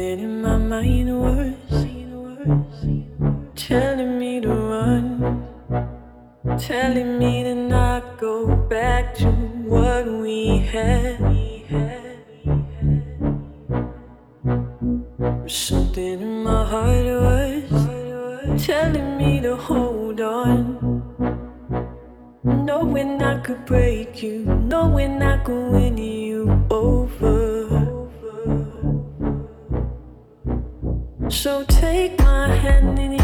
been in my mind worse, telling me to run, telling me to not go back to what we had. Something in my heart was telling me to hold on, knowing I could break you, knowing I could win you over. So take my hand in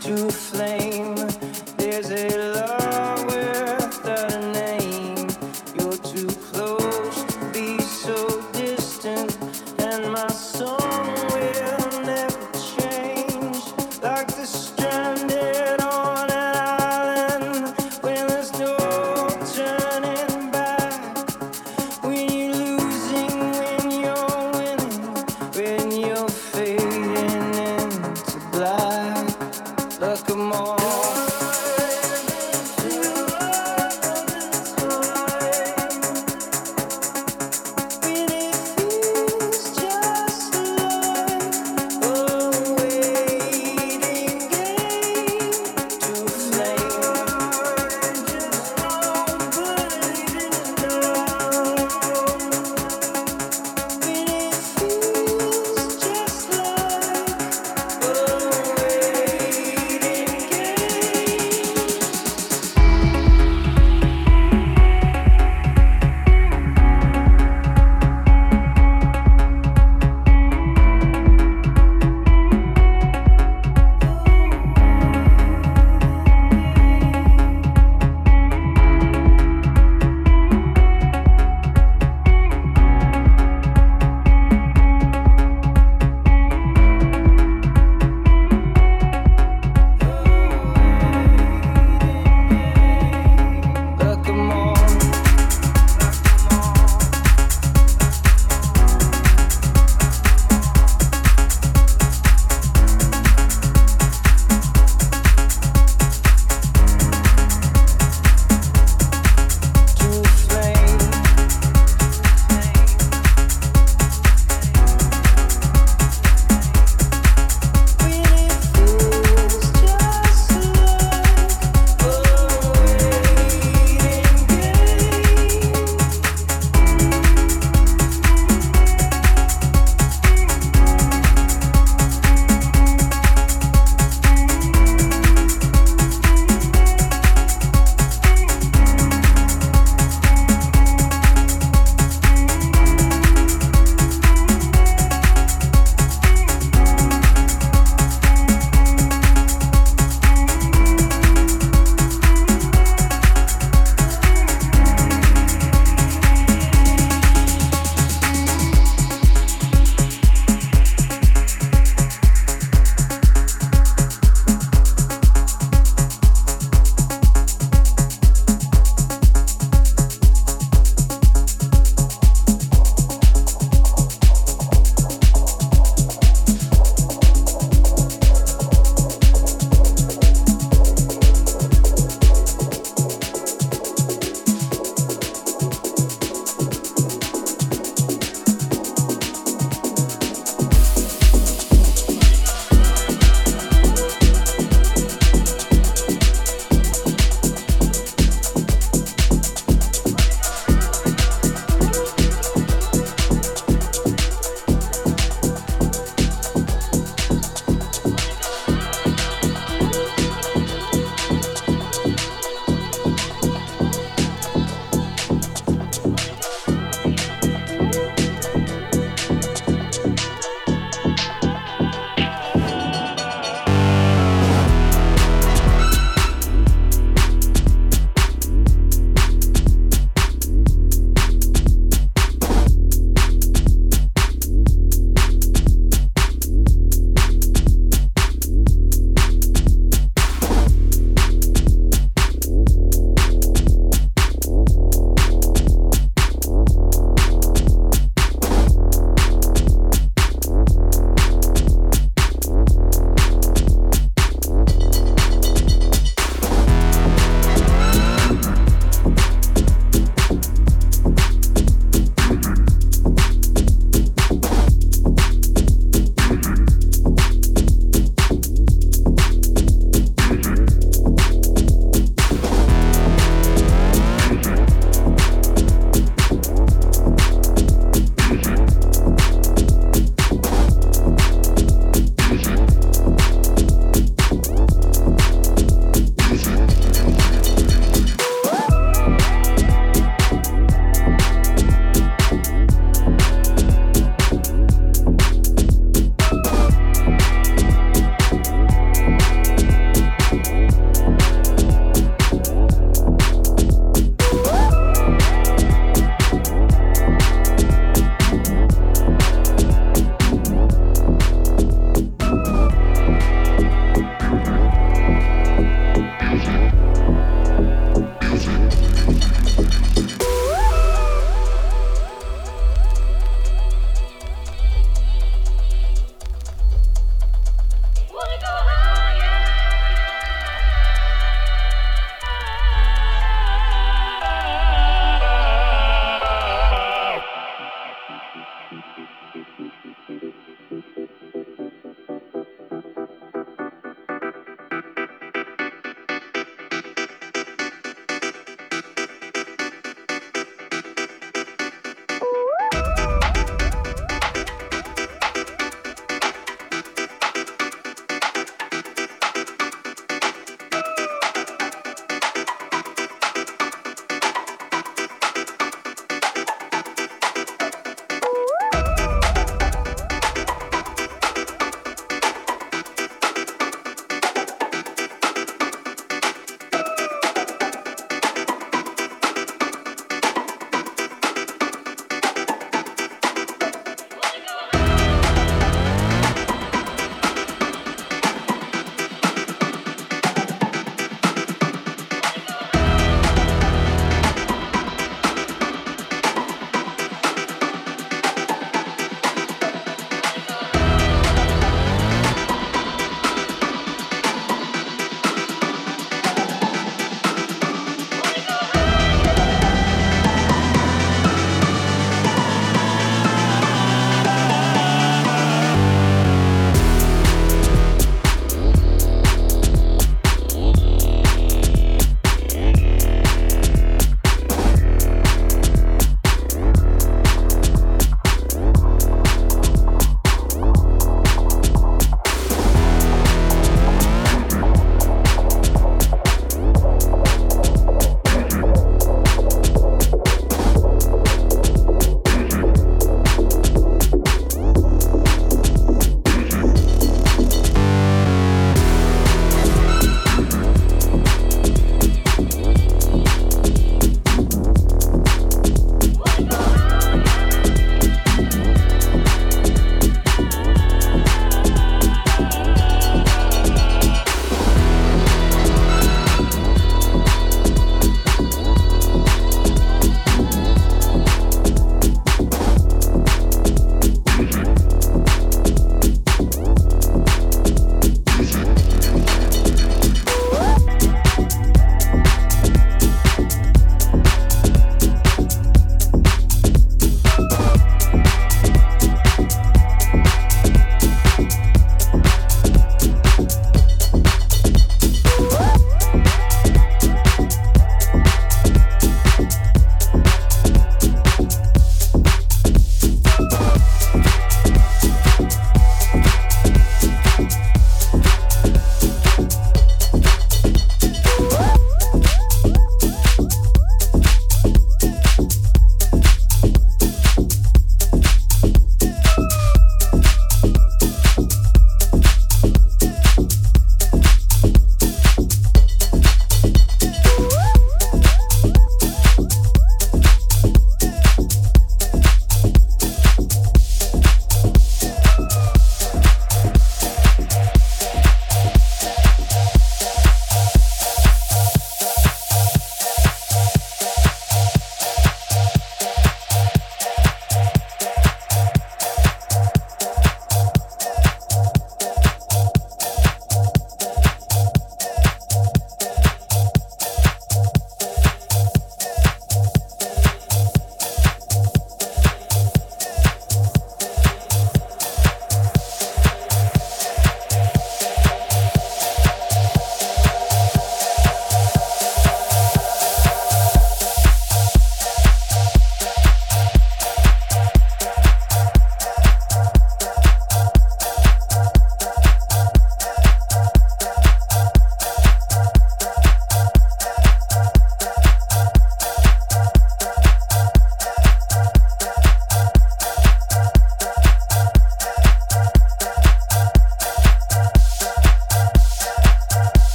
to flame. There's a